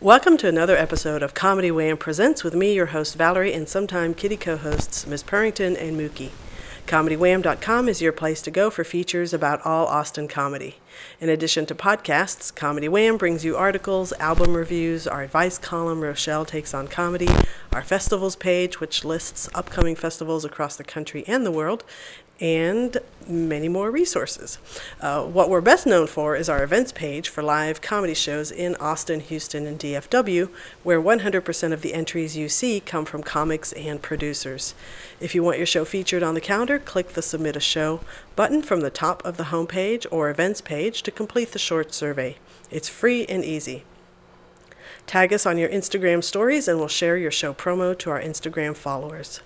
Welcome to another episode of Comedy Wham Presents with me, your host Valerie, and sometime kitty co-hosts Ms. Purrington and Mookie. ComedyWham.com is your place to go for features about all Austin comedy. In addition to podcasts, Comedy Wham brings you articles, album reviews, our advice column, Rochelle Takes on Comedy, our festivals page, which lists upcoming festivals across the country and the world, and many more resources. Uh, what we're best known for is our events page for live comedy shows in Austin, Houston, and DFW, where 100% of the entries you see come from comics and producers. If you want your show featured on the calendar, click the Submit a Show button from the top of the homepage or events page to complete the short survey. It's free and easy. Tag us on your Instagram stories and we'll share your show promo to our Instagram followers.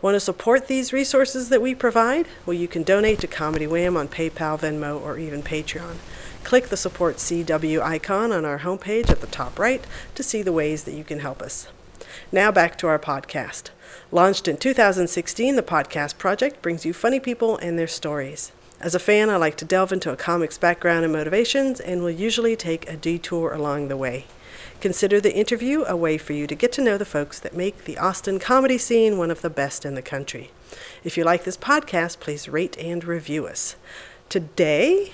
Want to support these resources that we provide? Well, you can donate to Comedy Wham on PayPal, Venmo, or even Patreon. Click the Support CW icon on our homepage at the top right to see the ways that you can help us. Now back to our podcast. Launched in 2016, the Podcast Project brings you funny people and their stories. As a fan, I like to delve into a comic's background and motivations and will usually take a detour along the way. Consider the interview a way for you to get to know the folks that make the Austin comedy scene one of the best in the country. If you like this podcast, please rate and review us. Today,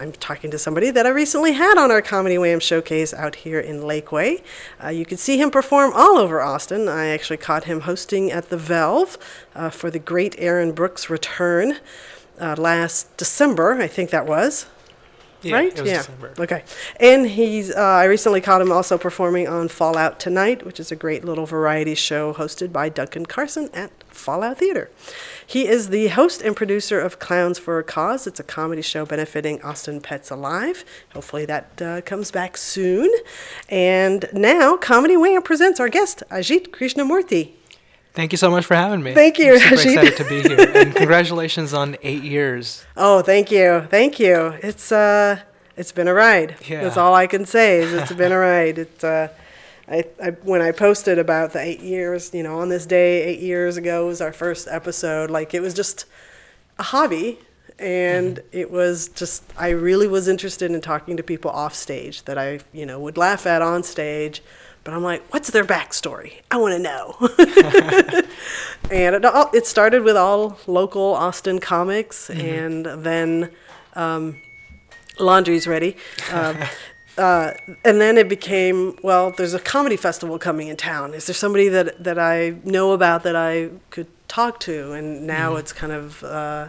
I'm talking to somebody that I recently had on our Comedy Wham showcase out here in Lakeway. Uh, you can see him perform all over Austin. I actually caught him hosting at the Valve uh, for the great Aaron Brooks return uh, last December, I think that was. Yeah, right? It was yeah. December. Okay. And he's, uh, I recently caught him also performing on Fallout Tonight, which is a great little variety show hosted by Duncan Carson at Fallout Theater. He is the host and producer of Clowns for a Cause. It's a comedy show benefiting Austin Pets Alive. Hopefully that uh, comes back soon. And now, Comedy Wham presents our guest, Ajit Krishnamoorthy. Thank you so much for having me. Thank you, I'm super Rashid. excited to be here, and congratulations on eight years. Oh, thank you, thank you. It's uh, it's been a ride. Yeah. That's all I can say is it's been a ride. It's uh, I, I when I posted about the eight years, you know, on this day eight years ago was our first episode. Like it was just a hobby, and it was just I really was interested in talking to people off stage that I you know would laugh at on stage. But I'm like, what's their backstory? I want to know. and it, all, it started with all local Austin comics, and then um, Laundry's Ready. Um, uh, and then it became, well, there's a comedy festival coming in town. Is there somebody that, that I know about that I could talk to? And now it's kind of uh,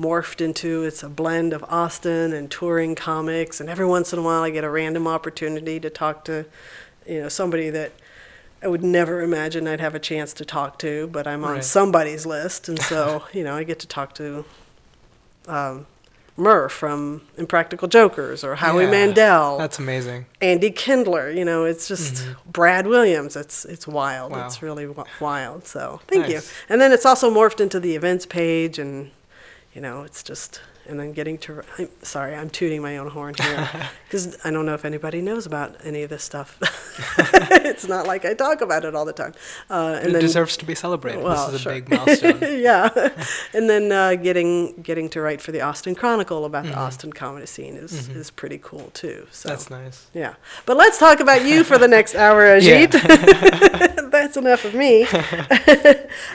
morphed into it's a blend of Austin and touring comics. And every once in a while, I get a random opportunity to talk to, you know, somebody that I would never imagine I'd have a chance to talk to, but I'm on somebody's list, and so you know I get to talk to um, Murr from Impractical Jokers or Howie Yeah, Mandel, That's amazing. Andy Kindler. You know, it's just mm-hmm. Brad Williams. It's it's wild. Wow. It's really wi- wild. So thank you. And then it's also morphed into the events page, and you know, it's just. And then getting to, I'm sorry, I'm tooting my own horn here because I don't know if anybody knows about any of this stuff. it's not like I talk about it all the time. Uh, and it then, deserves to be celebrated. well, this is a big milestone. yeah, and then uh, getting getting to write for the Austin Chronicle about the Austin comedy scene is is pretty cool too. So That's nice. yeah, but let's talk about you for the next hour, Ajit. That's enough of me.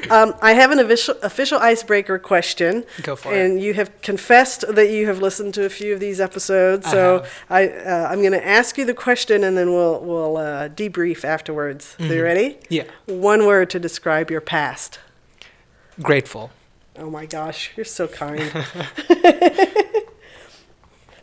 um, I have an official official icebreaker question. Go for it. and you have confessed that you have listened to a few of these episodes. So I uh, I'm going to ask you the question, and then we'll we'll uh, debrief afterwards. Are you ready? Yeah. One word to describe your past. Grateful. Oh my gosh, you're so kind.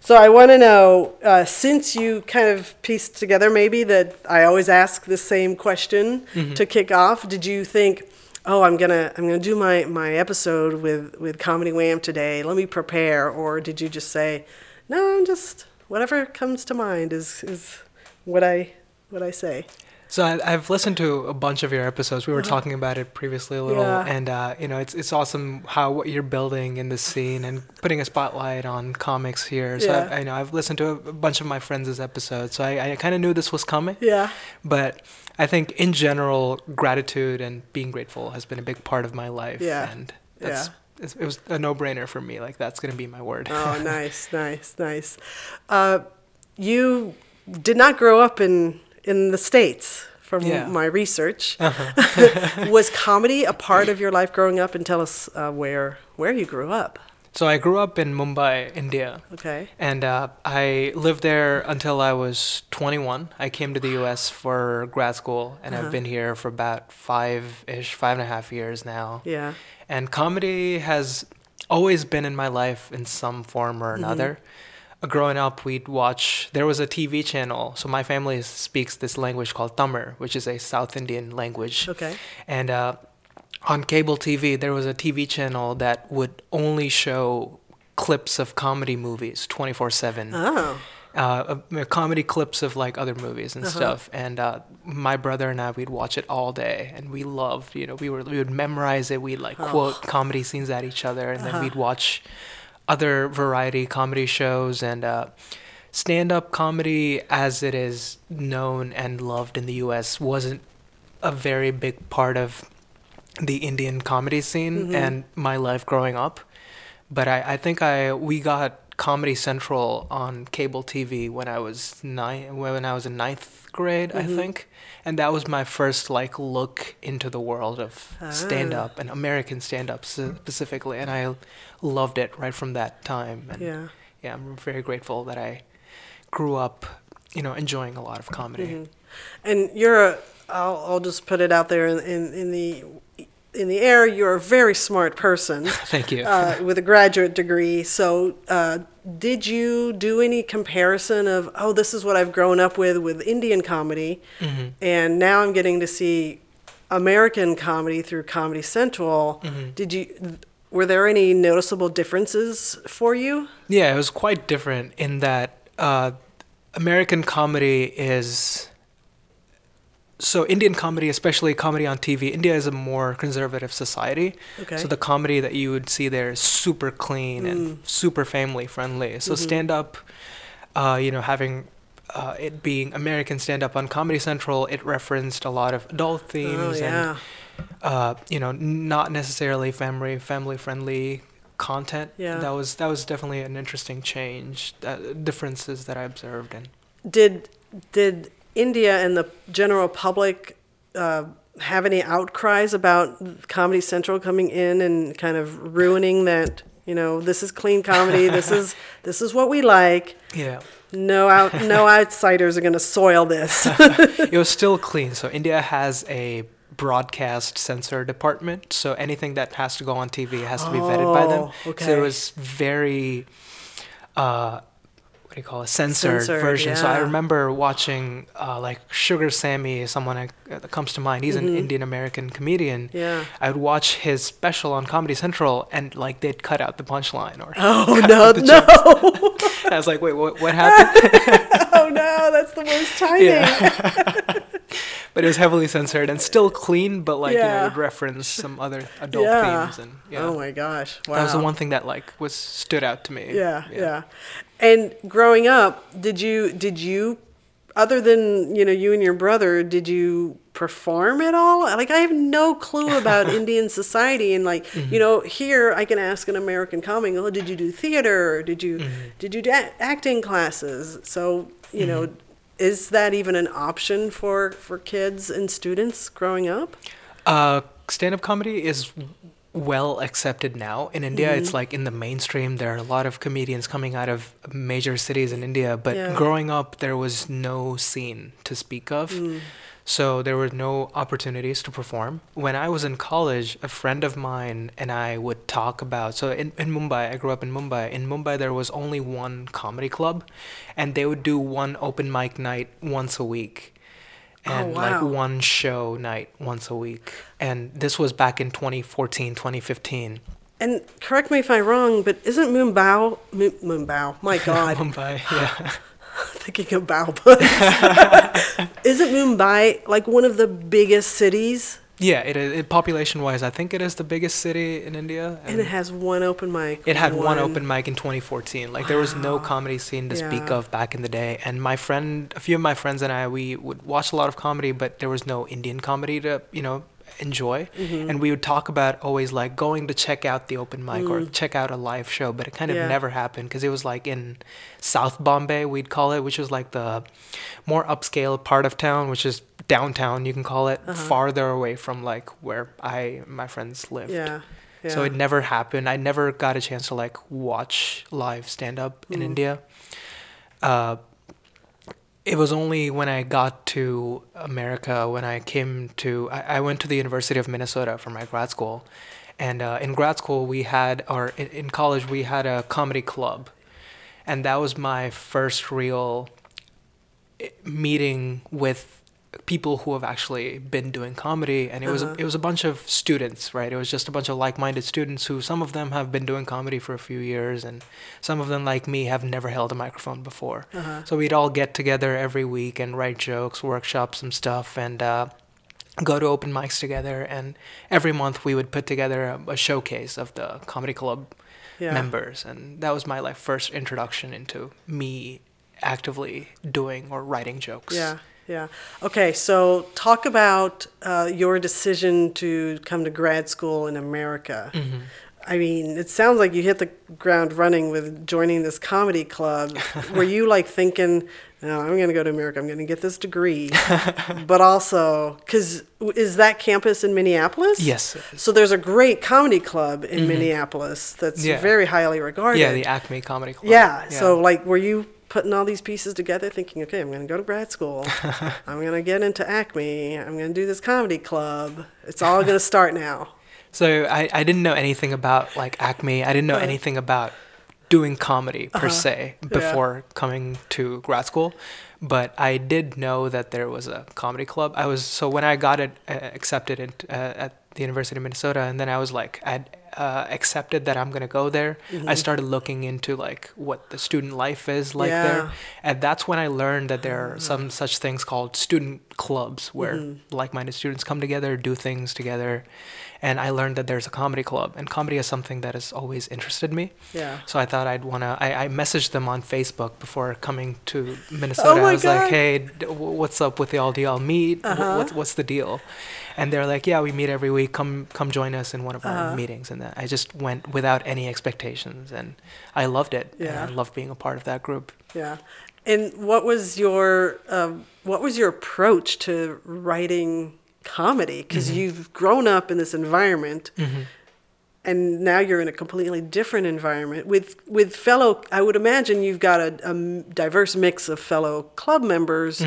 so I want to know, uh, since you kind of pieced together, maybe that I always ask the same question to kick off. Did you think, oh, I'm gonna I'm gonna do my my episode with with Comedy Wham today? Let me prepare, or did you just say, no, I'm just whatever comes to mind is is what I what I say. So I, I've listened to a bunch of your episodes. We were talking about it previously a little, Uh-huh. Yeah. and uh, you know, it's it's awesome how what you're building in the scene and putting a spotlight on comics here. So Yeah. I, I know I've listened to a, a bunch of my friends' episodes, so I, I kind of knew this was coming. Yeah. But I think in general, gratitude and being grateful has been a big part of my life. Yeah. And that's it's- it was a no-brainer for me. Like that's gonna be my word. Oh, nice, nice, nice. Uh, you did not grow up in in the States from Yeah. my research. Uh-huh. Was comedy a part of your life growing up? And tell us uh, where where you grew up. So I grew up in Mumbai, India, Okay. and uh, I lived there until I was 21. I came to the U.S. for grad school, and Uh-huh. I've been here for about five-ish, five and a half years now. Yeah. And comedy has always been in my life in some form or Mm-hmm. another. Uh, Growing up, we'd watch, there was a TV channel. So my family speaks this language called Tamil, which is a South Indian language. Okay. And uh, on cable TV, there was a TV channel that would only show clips of comedy movies 24 7 Oh. uh, uh, comedy clips of like other movies and Uh-huh. stuff. And uh, my brother and I, we'd watch it all day, and we loved, you know, we were we would memorize it. We'd like Oh. quote comedy scenes at each other, and then Uh-huh. we'd watch other variety comedy shows and. Uh, Stand-up comedy, as it is known and loved in the U.S., wasn't a very big part of the Indian comedy scene Mhm. and my life growing up. But I, I think I we got Comedy Central on cable TV when I was nine when I was in ninth grade, Mhm. I think, and that was my first like look into the world of Ah. stand up and American stand up specifically, and I loved it right from that time. And Yeah. yeah, I'm very grateful that I grew up, you know, enjoying a lot of comedy. Mhm. And you're a, I'll, I'll just put it out there in, in, in the in the air. You're a very smart person Thank you. uh, with a graduate degree. So, uh, did you do any comparison of oh, this is what I've grown up with with Indian comedy, Mhm. and now I'm getting to see American comedy through Comedy Central? Mhm. Did you? Were there any noticeable differences for you? Yeah, it was quite different in that uh, American comedy is. So, Indian comedy, especially comedy on TV, India is a more conservative society. Okay. So, the comedy that you would see there is super clean and super family friendly. So, stand up, uh, you know, having uh, it being American stand up on Comedy Central, it referenced a lot of adult oh themes yeah. and uh, you know, not necessarily family family friendly content. Yeah. That was that was definitely an interesting change. Uh, differences that I observed and Did did India and the general public uh, have any outcries about Comedy Central coming in and kind of ruining that? You know, this is clean comedy. This is this is what we like. yeah, No out no outsiders are going to soil this. it was still clean. So India has a broadcast censor department. So anything that has to go on TV has to be vetted by them. Oh, So it was very. Uh, what do you call it? Censored, Censored, version. So I remember watching uh, like Sugar Sammy, someone uh, that comes to mind. He's Mhm. an Indian American comedian. yeah. I would watch his special on Comedy Central, and like they'd cut out the punchline, or Oh no no! I was like, wait, what, what happened? oh no! That's the worst timing. yeah, but it was heavily censored and still clean, but like you know, it would reference some other adult Yeah. themes, and yeah, Oh my gosh! Wow. that was the one thing that like was stood out to me. Yeah, yeah. And growing up, did you did you other than, you know, you and your brother, did you perform at all? Like I have no clue about Indian society and like, Mm-hmm. you know, here I can ask an American comic, "Oh, did you do theater? Or did you Mm-hmm. did you do a- acting classes?" So, you know, is that even an option for for kids and students growing up? Uh, stand-up comedy is well accepted now in India. Mm-hmm. It's like in the mainstream. There are a lot of comedians coming out of major cities in India, but Yeah. growing up, there was no scene to speak of. Mm. So there were no opportunities to perform. When I was in college, a friend of mine and I would talk about. So in, in Mumbai, I grew up in Mumbai. In Mumbai, there was only one comedy club, and they would do one open mic night once a week. Oh, And like one show night once a week. And this was back in 2014, 2015. And correct me if I'm wrong, but isn't Mumbai Mu- Mumbai? My God, Mumbai, yeah. thinking of Bao. Isn't Mumbai like one of the biggest cities? Yeah, it, it population wise, I think it is the biggest city in India. And it has one open mic. It had one open mic in 2014. Like there was no comedy scene to speak of back in the day. And my friend, a few of my friends and I, we would watch a lot of comedy, but there was no Indian comedy to, you know, enjoy. Mm-hmm. And we would talk about always like going to check out the open mic or mm. check out a live show, but it kind of Yeah. never happened because it was like in South Bombay, we'd call it, which was like the more upscale part of town, which is downtown, you can call it, uh-huh. farther away from like where I my friends lived. Yeah. Yeah. So it never happened. I never got a chance to like watch live stand up in mm. India. Uh, it was only when I got to America, when I came to, I, I went to the University of Minnesota for my grad school. And uh, in grad school, we had, or in, in college, we had a comedy club. And that was my first real eh, meeting with people who have actually been doing comedy and it was Uh-huh. it was a bunch of students right it was just a bunch of like-minded students who some of them have been doing comedy for a few years and some of them like me have never held a microphone before Uh-huh. so we'd all get together every week and write jokes workshop some stuff and uh, go to open mics together and every month we would put together a, a showcase of the comedy club yeah. members and that was my like first introduction into me actively doing or writing jokes Yeah, yeah. Okay, so talk about uh, your decision to come to grad school in America. Mm-hmm. I mean, it sounds like you hit the ground running with joining this comedy club. Were you like thinking, no, I'm going to go to America, I'm going to get this degree, but also, because is that campus in Minneapolis? Yes. So there's a great comedy club in Minneapolis that's Mm-hmm. Yeah. very highly regarded. yeah the acme comedy club Yeah. So, like, were you putting all these pieces together, thinking, okay, I'm going to go to grad school. I'm going to get into Acme. I'm going to do this comedy club. It's all going to start now. So I, I didn't know anything about like Acme. I didn't know anything about doing comedy per se before coming to grad school, but I did know that there was a comedy club. I was so when I got it uh, accepted in, uh, at the University of Minnesota, and then I was like I uh, accepted that I'm gonna go there. I mm-hmm. started looking into like what the student life is like Yeah. there, and that's when I learned that there are mm-hmm. some such things called student clubs where mm-hmm. like-minded students come together, do things together, and I learned that there's a comedy club, and comedy is something that has always interested me. Yeah. So I thought I'd wanna. I, I messaged them on Facebook before coming to Minnesota. Oh my I was God. like, "Hey, d- what's up with y'all? Do y'all meet? Uh-huh. What's what's the deal?" And they're like, "Yeah, we meet every week. Come come join us in one of our Uh-huh. meetings." And I just went without any expectations, and I loved it. Yeah. And I loved being a part of that group. Yeah. And what was your um, what was your approach to writing comedy? Because you've grown up in this environment, and now you're in a completely different environment with with fellow. I would imagine you've got a diverse mix of fellow club members.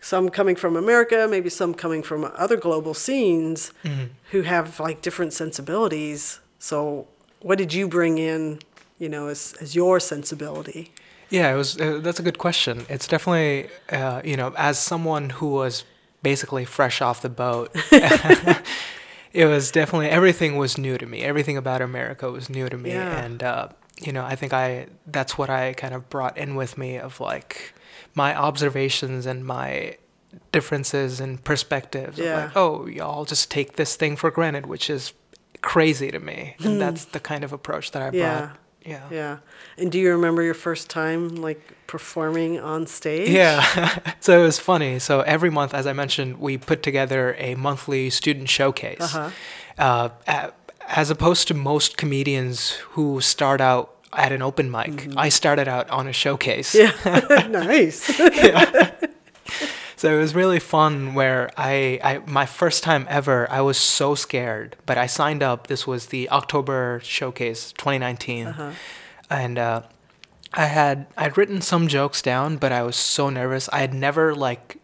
Some coming from America, maybe some coming from other global scenes, who have like different sensibilities. So, what did you bring in, you know, as as your sensibility? Yeah, it was. Uh, that's a good question. It's definitely, uh, you know, as someone who was basically fresh off the boat, it was definitely everything was new to me. Everything about America was new to me, Yeah. and uh, you know, I think I that's what I kind of brought in with me of like my observations and my differences and perspectives. Yeah. like, oh, y'all just take this thing for granted, which is crazy to me, and that's the kind of approach that I. Yeah. brought. Yeah. Yeah. And do you remember your first time like performing on stage? Yeah. so it was funny. So every month, as I mentioned, we put together a monthly student showcase. Uh-huh. Uh, a- as opposed to most comedians who start out at an open mic, I started out on a showcase. Mm-hmm. Yeah. nice. So it was really fun where I, I my first time ever, I was so scared, but I signed up. This was the October showcase 2019. Uh-huh. And uh, I had I'd written some jokes down, but I was so nervous. I had never like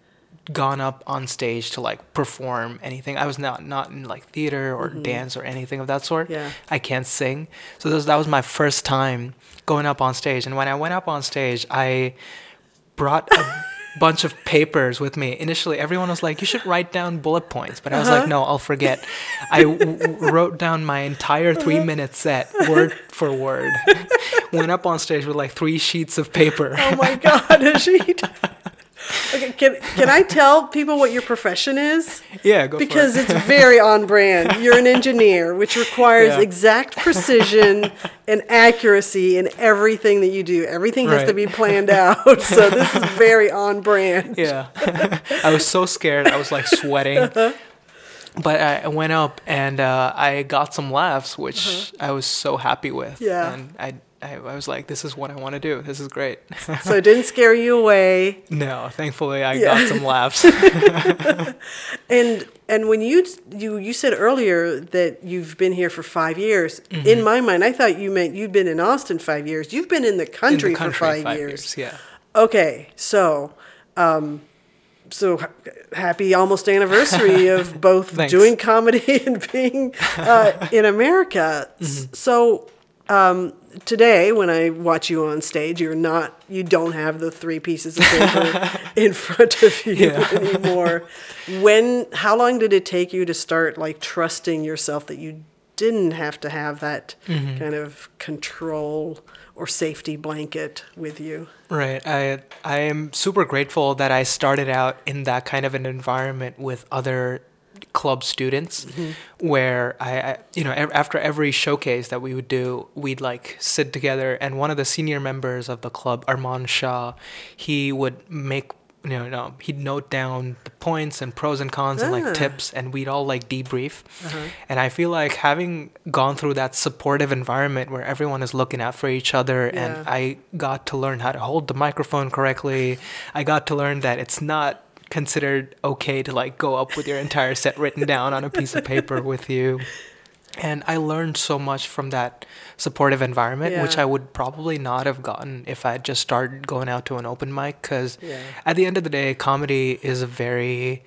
gone up on stage to like perform anything. I was not not in like theater or dance or anything of that sort. Mm-hmm. Yeah. I can't sing. So this, that was my first time going up on stage. And when I went up on stage, I brought a bunch of papers with me. Initially, everyone was like, "You should write down bullet points," but I was Uh-huh. like, "No, I'll forget." I w- wrote down my entire Uh-huh. three-minute set, word for word. Went up on stage with like three sheets of paper. oh my God, a sheet. Okay, can, can I tell people what your profession is? yeah, go Because for it. it's very on brand. You're an engineer, which requires Yeah. exact precision and accuracy in everything that you do. Everything has to be planned out. So this is very on brand. Yeah. I was so scared. I was like sweating. but I went up and uh, I got some laughs, which I was so happy with. Uh-huh. Yeah. And I, I, I was like, this is what I want to do. This is great. So it didn't scare you away. no, thankfully I Yeah. got some laughs. And and when you you you said earlier that you've been here for five years. Mm-hmm. In my mind, I thought you meant you've been in Austin five years. You've been in the In country, the country, for five, years. Yeah. Okay, so um, so happy almost anniversary of both doing comedy and being uh, in America. Mm-hmm. So um, today, when I watch you on stage, you're not you don't have the three pieces of paper in front of you Yeah. anymore. When how long did it take you to start like trusting yourself that you didn't have to have that Mm-hmm. kind of control or safety blanket with you? Right. I I am super grateful that I started out in that kind of an environment with other club students where I, I you know ev- after every showcase that we would do we'd like sit together and one of the senior members of the club Armand Shah he would make you know, no, he'd note down the points and pros and cons and Ah. like tips and we'd all like debrief and i feel like having gone through that supportive environment where everyone is looking out for each other Yeah. and I got to learn how to hold the microphone correctly. I got to learn that it's not considered okay to like go up with your entire set written down on a piece of paper with you. And I learned so much from that supportive environment, which I would probably not have gotten if I had just started going out to an open mic. Because Yeah. at the end of the day, comedy is a very,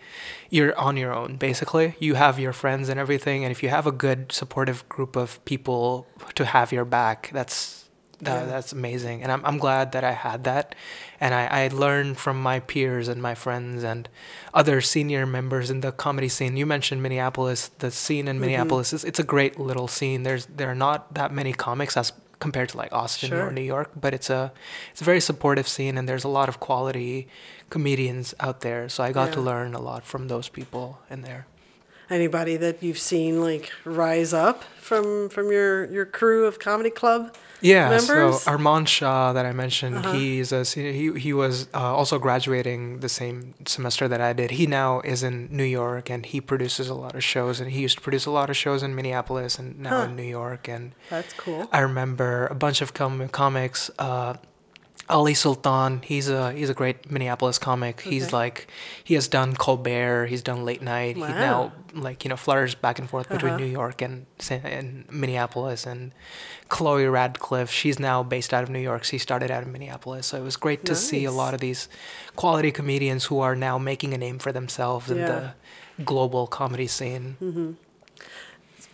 you're on your own, basically. You have your friends and everything. And if you have a good supportive group of people to have your back, that's that, Yeah. that's amazing and I'm, I'm glad that i had that and I, I learned from my peers and my friends and other senior members in the comedy scene you mentioned minneapolis the scene in mm-hmm. minneapolis is it's a great little scene there's there are not that many comics as compared to like austin Sure. or new york but it's a it's a very supportive scene and there's a lot of quality comedians out there so i got to learn a lot from those people in there Anybody that you've seen like rise up from from your your crew of comedy club? Yeah, members? so Armand Shah that I mentioned, Uh-huh. he's a senior, he he was uh, also graduating the same semester that I did. He now is in New York and he produces a lot of shows and he used to produce a lot of shows in Minneapolis and now Huh. in New York and That's cool. I remember a bunch of com- comics. Uh, Ali Sultan, he's a he's a great Minneapolis comic. He's like he has done Colbert, he's done Late Night. He now like you know flutters back and forth between Uh-huh. New York and and Minneapolis. And Chloe Radcliffe, she's now based out of New York. She started out in Minneapolis, so it was great to see a lot of these quality comedians who are now making a name for themselves in the global comedy scene.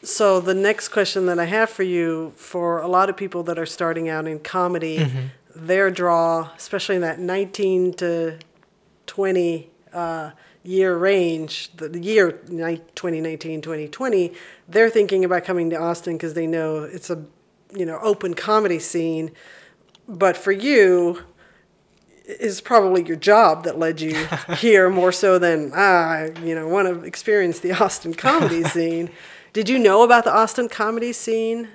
So the next question that I have for you, for a lot of people that are starting out in comedy, Mm-hmm. Their draw, especially in that 19 to 20 uh, year range, the, year 2019, 2020, they're thinking about coming to Austin because they know it's a, you know, open comedy scene. But for you, is probably your job that led you here more so than ah, you know, want to experience the Austin comedy scene. Did you know about the Austin comedy scene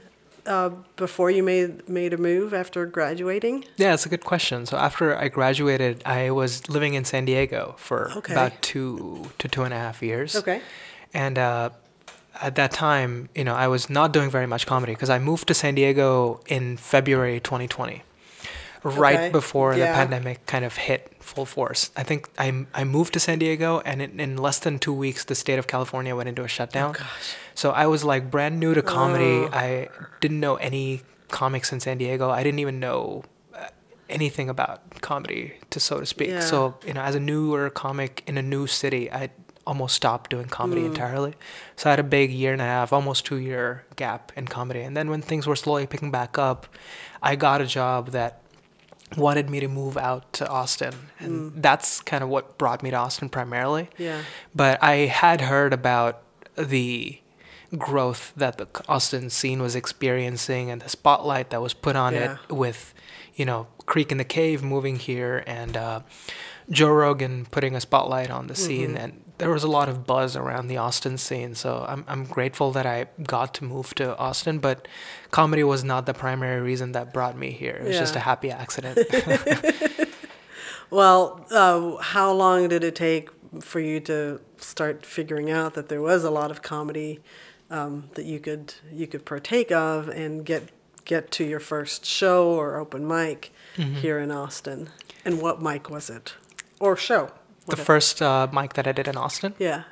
uh, before you made made a move after graduating? Yeah, it's a good question. So after I graduated, I was living in San Diego for Okay. about two to two and a half years. Okay. And uh, at that time, you know, I was not doing very much comedy because I moved to San Diego in February 2020, right Okay. before the pandemic kind of hit full force. I think I, I moved to San Diego, and in, in less than two weeks, the state of California went into a shutdown. Oh, gosh. So I was like brand new to comedy. Oh. I didn't know any comics in San Diego. I didn't even know uh, anything about comedy, to so to speak. Yeah. So you know, as a newer comic in a new city, I almost stopped doing comedy Mm. entirely. So I had a big year and a half, almost two year gap in comedy. And then when things were slowly picking back up, I got a job that wanted me to move out to Austin, and Mm. that's kind of what brought me to Austin primarily Yeah. but I had heard about the growth that the Austin scene was experiencing and the spotlight that was put on Yeah. it with, you know, Creek and the Cave moving here and uh, Joe Rogan putting a spotlight on the scene. Mm-hmm. And there was a lot of buzz around the Austin scene. So I'm, I'm grateful that I got to move to Austin, but comedy was not the primary reason that brought me here. It was just a happy accident. Well, uh, how long did it take for you to start figuring out that there was a lot of comedy um, that you could you could partake of and get get to your first show or open mic Mm-hmm. here in Austin. And what mic was it? Or show? The first uh, mic that I did in Austin, Yeah.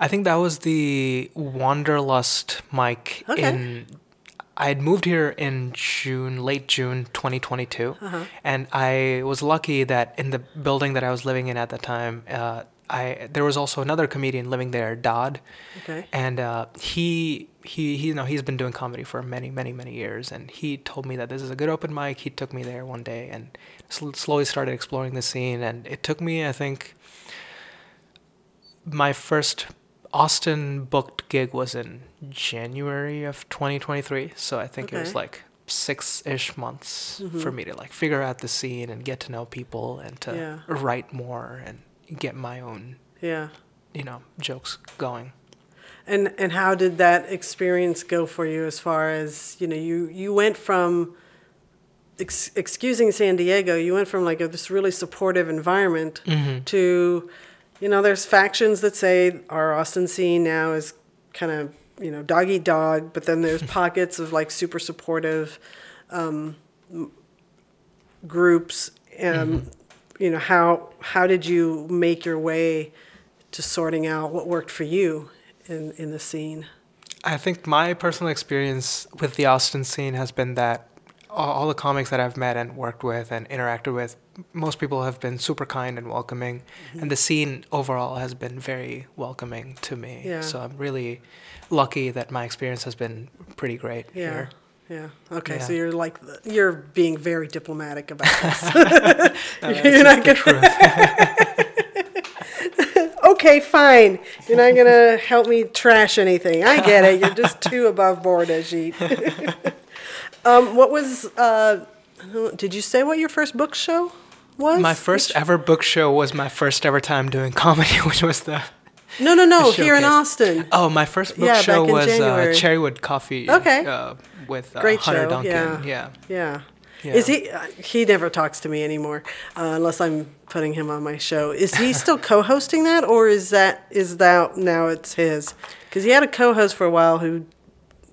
I think that was the Wanderlust mic Okay. in. I had moved here in June, late June 2022, Uh-huh. and I was lucky that in the building that I was living in at the time, uh, I there was also another comedian living there, Dodd, Okay. and uh, he he he you know he's been doing comedy for many many many years, and he told me that this is a good open mic. He took me there one day and sl- slowly started exploring the scene, and it took me I think my first Austin booked gig was in January of 2023, so I think it was like six ish months mm-hmm. for me to like figure out the scene and get to know people and to Yeah. write more and get my own Yeah. you know jokes going. And and how did that experience go for you as far as, you know, you you went from ex- excusing San Diego, you went from like a, this really supportive environment mm-hmm. to you know, there's factions that say our Austin scene now is kind of, you know, dog eat dog, but then there's pockets of like super supportive um, groups. Um, You know, how how did you make your way to sorting out what worked for you in in the scene? I think my personal experience with the Austin scene has been that all, the comics that I've met and worked with and interacted with, most people have been super kind and welcoming, Mm-hmm. and the scene overall has been very welcoming to me. Yeah. So I'm really lucky that my experience has been pretty great Yeah. here. Yeah. Okay. So you're like you're being very diplomatic about this. You're not the truth. okay, fine. You're not gonna help me trash anything. I get it. You're just too above board, Ajit. Um, what was? Uh, know, did you say what your first book show was? My first ever book show was my first ever time doing comedy, which was the No, no, no. Here in showcase. Austin. oh my first book Yeah, show back in was uh, January. Cherrywood Coffee. Okay. Uh, with uh, Great Hunter show, Duncan. yeah. yeah. Yeah. Yeah. Is he? Uh, he never talks to me anymore, uh, unless I'm putting him on my show. Is he still co-hosting that, or is that is that now it's his? Because he had a co-host for a while who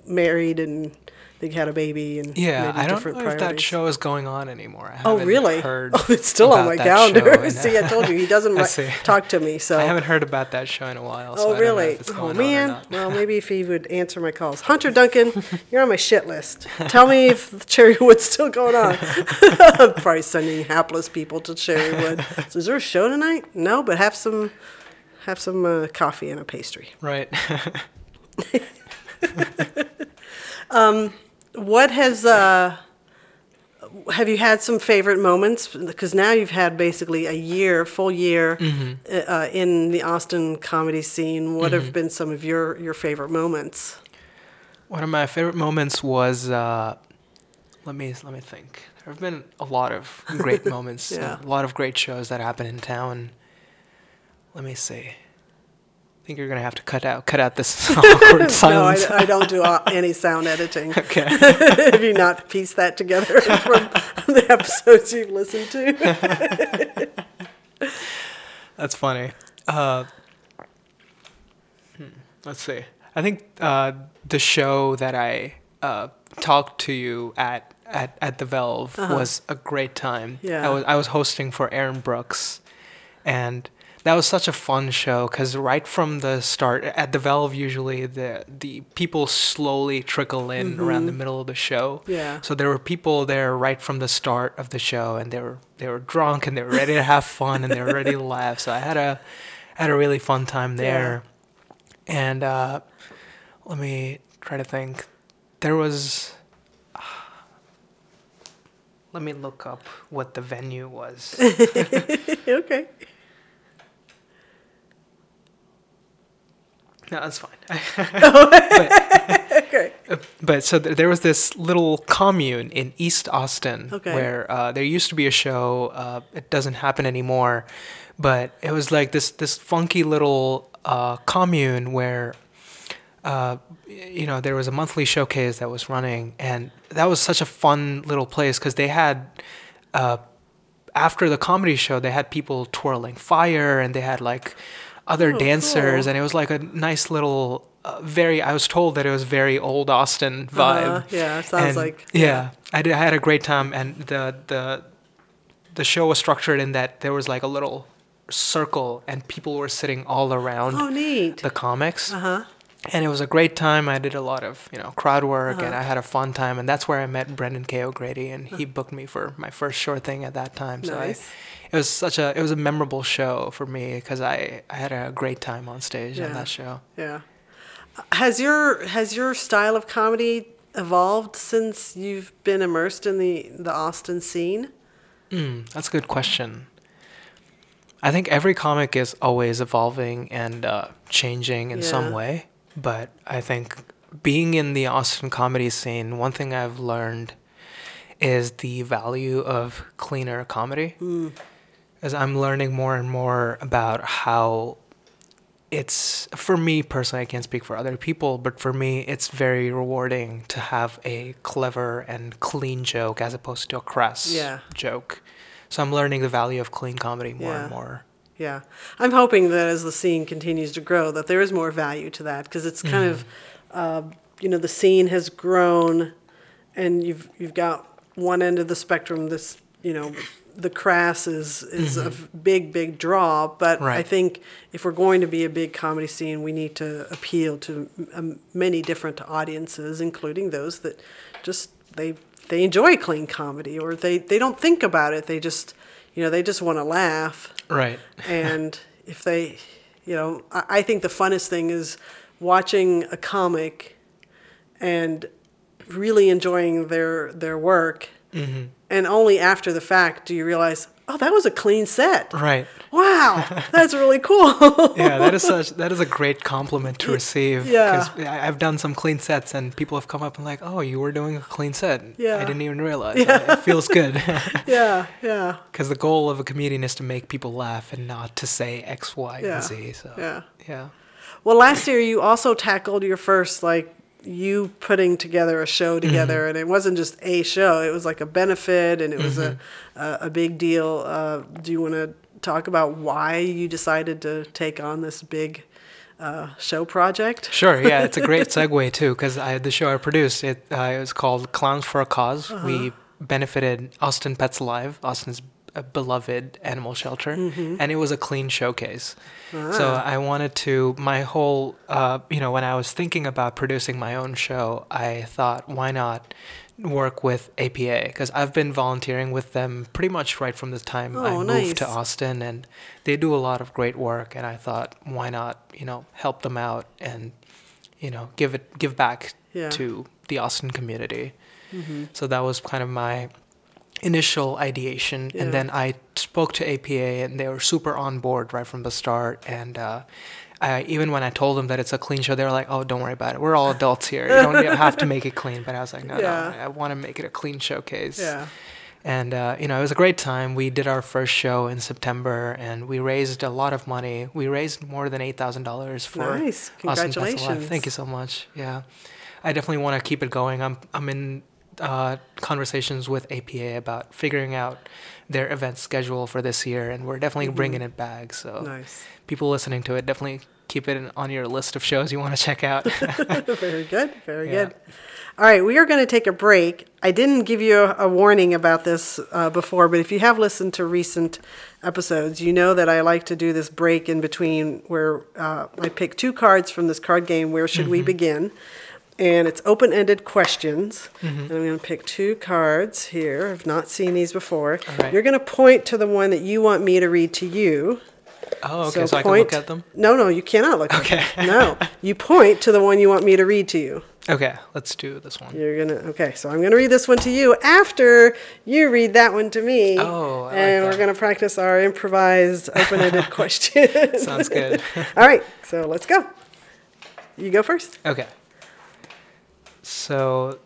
married and they had a baby and Yeah, I don't know if that show is going on anymore. I Oh really? Heard Oh, it's still on my calendar. See, I told you he doesn't talk to me. So I haven't heard about that show in a while. So Oh really? Oh going on or man. Well, maybe if he would answer my calls. Hunter Duncan, you're on my shit list. Tell me if Cherrywood's still going on. I'm probably sending hapless people to Cherrywood. So is there a show tonight? No, but have some have some uh, coffee and a pastry. Right. What has uh have you had some favorite moments? Because now you've had basically a year, full year, Mm-hmm. uh, in the Austin comedy scene. What have been some of your your favorite moments? One of my favorite moments was uh, let me let me think. There have been a lot of great moments, Yeah. a lot of great shows that happen in town. Let me see. I think you're gonna have to cut out cut out this awkward silence. No, I. I don't do any sound editing. okay. have you not pieced that together from the episodes you've listened to? That's funny. Uh, hmm, let's see. I think uh, the show that I uh, talked to you at at, at the Valve was a great time. Uh-huh. Yeah. I was I was hosting for Aaron Brooks, and that was such a fun show because right from the start at the Valve, usually the the people slowly trickle in around the middle of the show. Mm-hmm. Yeah. So there were people there right from the start of the show, and they were they were drunk and they were ready to have fun and they were ready to laugh. So I had a had a really fun time there, yeah. and uh, let me try to think. There was. Let me look up what the venue was. okay. No, that's fine. Okay. But so th- there was this little commune in East Austin Okay. where uh, there used to be a show. Uh, it doesn't happen anymore, but it was like this this funky little uh, commune where. Uh, you know, there was a monthly showcase that was running, and that was such a fun little place because they had, uh, after the comedy show, they had people twirling fire, and they had like other Oh, dancers, cool. and it was like a nice little. Uh, very, I was told that it was very old Austin vibe. Uh-huh. Yeah, it sounds And, like yeah, I did. I had a great time, and the the the show was structured in that there was like a little circle, and people were sitting all around Oh, neat. the comics, Uh huh. And it was a great time. I did a lot of you know crowd work, and Uh-huh. I had a fun time, and that's where I met Brendan K. O'Grady, and he booked me for my first short thing at that time. So I, it was such a it was a memorable show for me because I I had a great time on stage Yeah. on that show. Yeah. Has your has your style of comedy evolved since you've been immersed in the the Austin scene? Mm, that's a good question. I think every comic is always evolving and uh, changing in some way. But I think being in the Austin comedy scene, one thing I've learned is the value of cleaner comedy. Mm. As I'm learning more and more about how it's, for me personally, I can't speak for other people, but for me, it's very rewarding to have a clever and clean joke as opposed to a crass Yeah. joke. So I'm learning the value of clean comedy more Yeah. and more. Yeah, I'm hoping that as the scene continues to grow, that there is more value to that because it's kind of, uh, you know, the scene has grown, and you've you've got one end of the spectrum. This, you know, the crass is is a f- big big draw, but I think if we're going to be a big comedy scene, we need to appeal to um, many different audiences, including those that just they they enjoy clean comedy or they they don't think about it. They just you know they just want to laugh Right. and if they, you know, I, I think the funnest thing is watching a comic and really enjoying their their work, Mm-hmm. and only after the fact do you realize, oh, that was a clean set. Right. Wow, that's really cool. yeah, that is such that is a great compliment to receive. yeah. because I've done some clean sets and people have come up and like, oh, you were doing a clean set. Yeah. I didn't even realize. Yeah. It feels good. yeah, yeah, Because the goal of a comedian is to make people laugh and not to say X, Y, Yeah. and Z. So yeah. yeah. Well, last year you also tackled your first like you putting together a show together, and it wasn't just a show; it was like a benefit, and it was a a, a big deal. Uh, do you want to talk about why you decided to take on this big uh, show project? Sure, yeah, it's a great segue too, because the show I produced it, uh, it was called Clowns for a Cause. We benefited Austin Pets Alive, Austin's uh, beloved animal shelter, and it was a clean showcase. So I wanted to my whole, uh, you know, when I was thinking about producing my own show, I thought, why not work with APA? Because I've been volunteering with them pretty much right from the time I Oh, moved to. Austin, and they do a lot of great work. And I thought, why not, you know, help them out and, you know, give it give back Yeah. to the Austin community. So that was kind of my initial ideation, Yeah. and then I spoke to APA, and they were super on board right from the start. And uh, I, even when I told them that it's a clean show, they were like, "Oh, don't worry about it. We're all adults here. You don't have to make it clean." But I was like, "No, Yeah. no, I want to make it a clean showcase." Yeah, And uh, you know, it was a great time. We did our first show in September, and we raised a lot of money. We raised more than eight thousand dollars for Nice. Austin Congratulations. Thank you so much. Yeah, I definitely want to keep it going. I'm I'm in uh, conversations with APA about figuring out their event schedule for this year, and we're definitely bringing it back. So Mm-hmm. nice. people listening to it, definitely keep it on your list of shows you want to check out. very good. Very Yeah. good. All right, we are going to take a break. I didn't give you a, a warning about this uh, before, but if you have listened to recent episodes, you know that I like to do this break in between where uh, I pick two cards from this card game. Where should we begin? And it's open ended questions. Mm-hmm. And I'm going to pick two cards here. I've not seen these before. Right. You're going to point to the one that you want me to read to you. oh, okay. So, I can look at them. No, no, you cannot look Okay. at them. No. You point to the one you want me to read to you. Okay, let's do this one. You're gonna okay, so I'm gonna read this one to you after you read that one to me. Oh, I like and we're gonna practice our improvised open-ended questions. Sounds good. All right, so let's go. You go first. Okay. So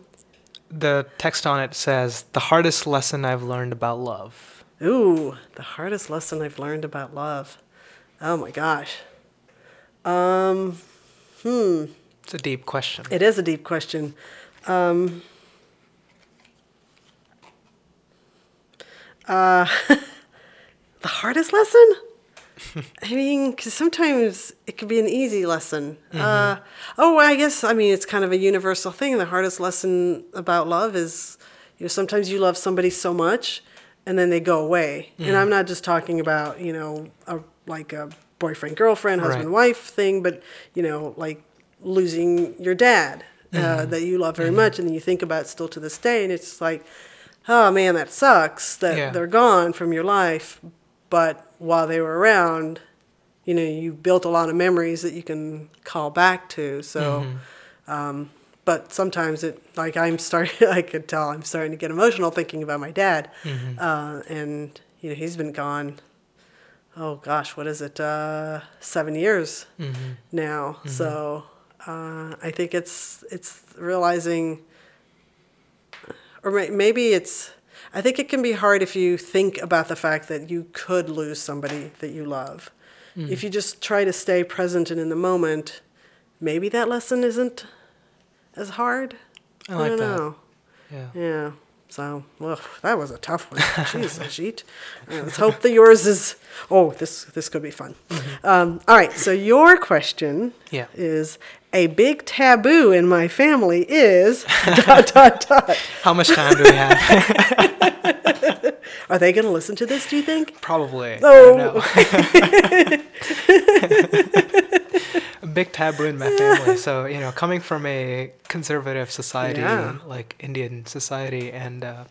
the text on it says, The hardest lesson I've learned about love. Ooh, the hardest lesson I've learned about love. Oh my gosh. Um, hmm. It's a deep question. It is a deep question. Um, uh, the hardest lesson? I mean, because sometimes it could be an easy lesson. Uh, oh, I guess I mean it's kind of a universal thing. The hardest lesson about love is, you know, sometimes you love somebody so much, and then they go away. And I'm not just talking about you know a like a boyfriend girlfriend husband Right. wife thing, but you know like losing your dad uh, that you love very much, and then you think about it still to this day, and it's like, oh man, that sucks that Yeah. they're gone from your life. But while they were around, you know, you built a lot of memories that you can call back to. So, um, but sometimes it, like I'm starting, I could tell I'm starting to get emotional thinking about my dad. Uh, and, you know, he's been gone, oh gosh, what is it, uh, seven years now. So uh, I think it's, it's realizing, or maybe it's, I think it can be hard if you think about the fact that you could lose somebody that you love. If you just try to stay present and in the moment, maybe that lesson isn't as hard. I like don't that. know. Yeah. Yeah. So, ugh, that was a tough one. Jeez, Ajit. Uh, Let's hope that yours is. Oh, this this could be fun. Um, all right. So your question Yeah. is a big taboo in my family is dot dot dot. How much time do we have? Are they going to listen to this? Do you think? Probably. Oh. a big taboo in my family. So you know, coming from a conservative society Yeah. like Indian society, and uh,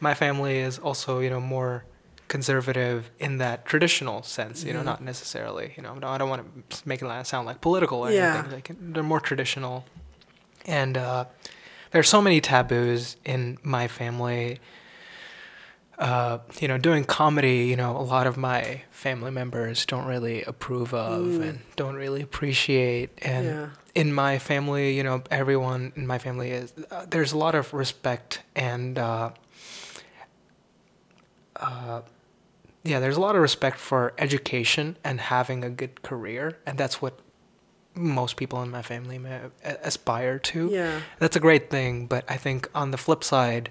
my family is also you know more conservative in that traditional sense. You know, not necessarily. You know, I don't want to make it sound like political or Yeah. anything. Like they're more traditional, and uh, there's so many taboos in my family uh, you know, doing comedy, you know, a lot of my family members don't really approve of and don't really appreciate. And Yeah. in my family, you know, everyone in my family is, uh, there's a lot of respect and, uh, uh, yeah, there's a lot of respect for education and having a good career. And that's what most people in my family aspire to. Yeah. That's a great thing, but I think on the flip side,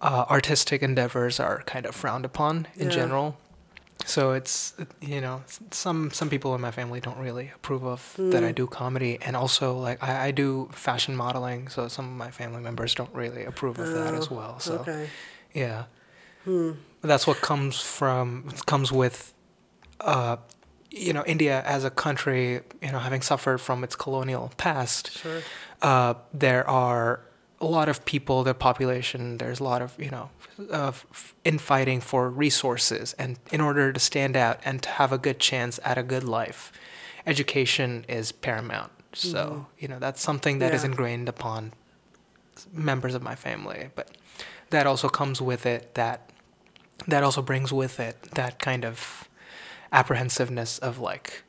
uh, artistic endeavors are kind of frowned upon in Yeah. general. So it's you know some some people in my family don't really approve of that Hmm. I do comedy, and also like I, I do fashion modeling, so some of my family members don't really approve of that as Oh, well. So Okay. yeah, Hmm. That's what comes from comes with, uh, you know, India as a country, you know, having suffered from its colonial past Sure. uh, there are a lot of people, the population, there's a lot of, you know, uh, f- infighting for resources. And in order to stand out and to have a good chance at a good life, education is paramount. So, you know, that's something that is Yeah. ingrained upon members of my family. But that also comes with it that, that also brings with it that kind of apprehensiveness of like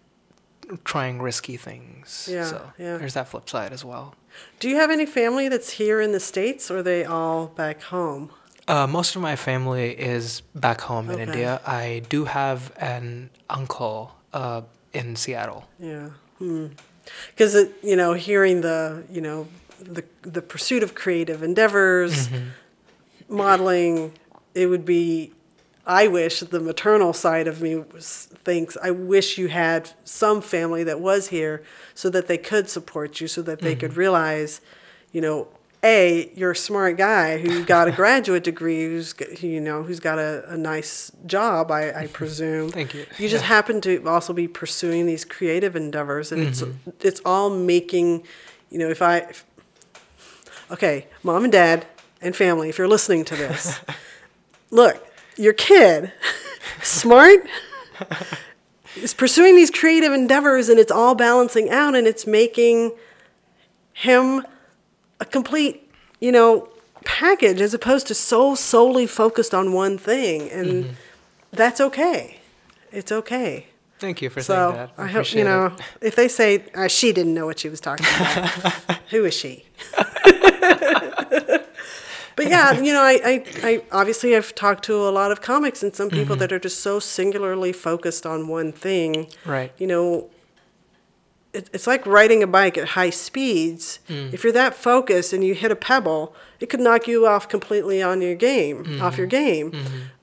trying risky things. Yeah, so yeah. there's that flip side as well. Do you have any family that's here in the States or are they all back home? Uh, most of my family is back home in India. I do have an uncle uh, in Seattle. Yeah. Because it, you know, hearing the, you know, the the pursuit of creative endeavors, modeling, it would be. I wish the maternal side of me was, thinks I wish you had some family that was here so that they could support you, so that they could realize, you know, a you're a smart guy who got a graduate degree, who's who, you know who's got a, a nice job, I, I presume. Thank you. You just Yeah. happen to also be pursuing these creative endeavors, and Mm-hmm. it's it's all making, you know, if I, if, okay, mom and dad and family, if you're listening to this, look, your kid, smart, is pursuing these creative endeavors, and it's all balancing out, and it's making him a complete, you know, package as opposed to so solely focused on one thing, and Mm-hmm. that's okay. It's okay. Thank you for saying So that. I hope you know it. if they say uh, she didn't know what she was talking about. who is she? but yeah, you know, I, I, I obviously I've talked to a lot of comics and some people Mm-hmm. that are just so singularly focused on one thing. Right. You know, it, it's like riding a bike at high speeds. Mm. If you're that focused and you hit a pebble, it could knock you off completely on your game, Mm-hmm. off your game.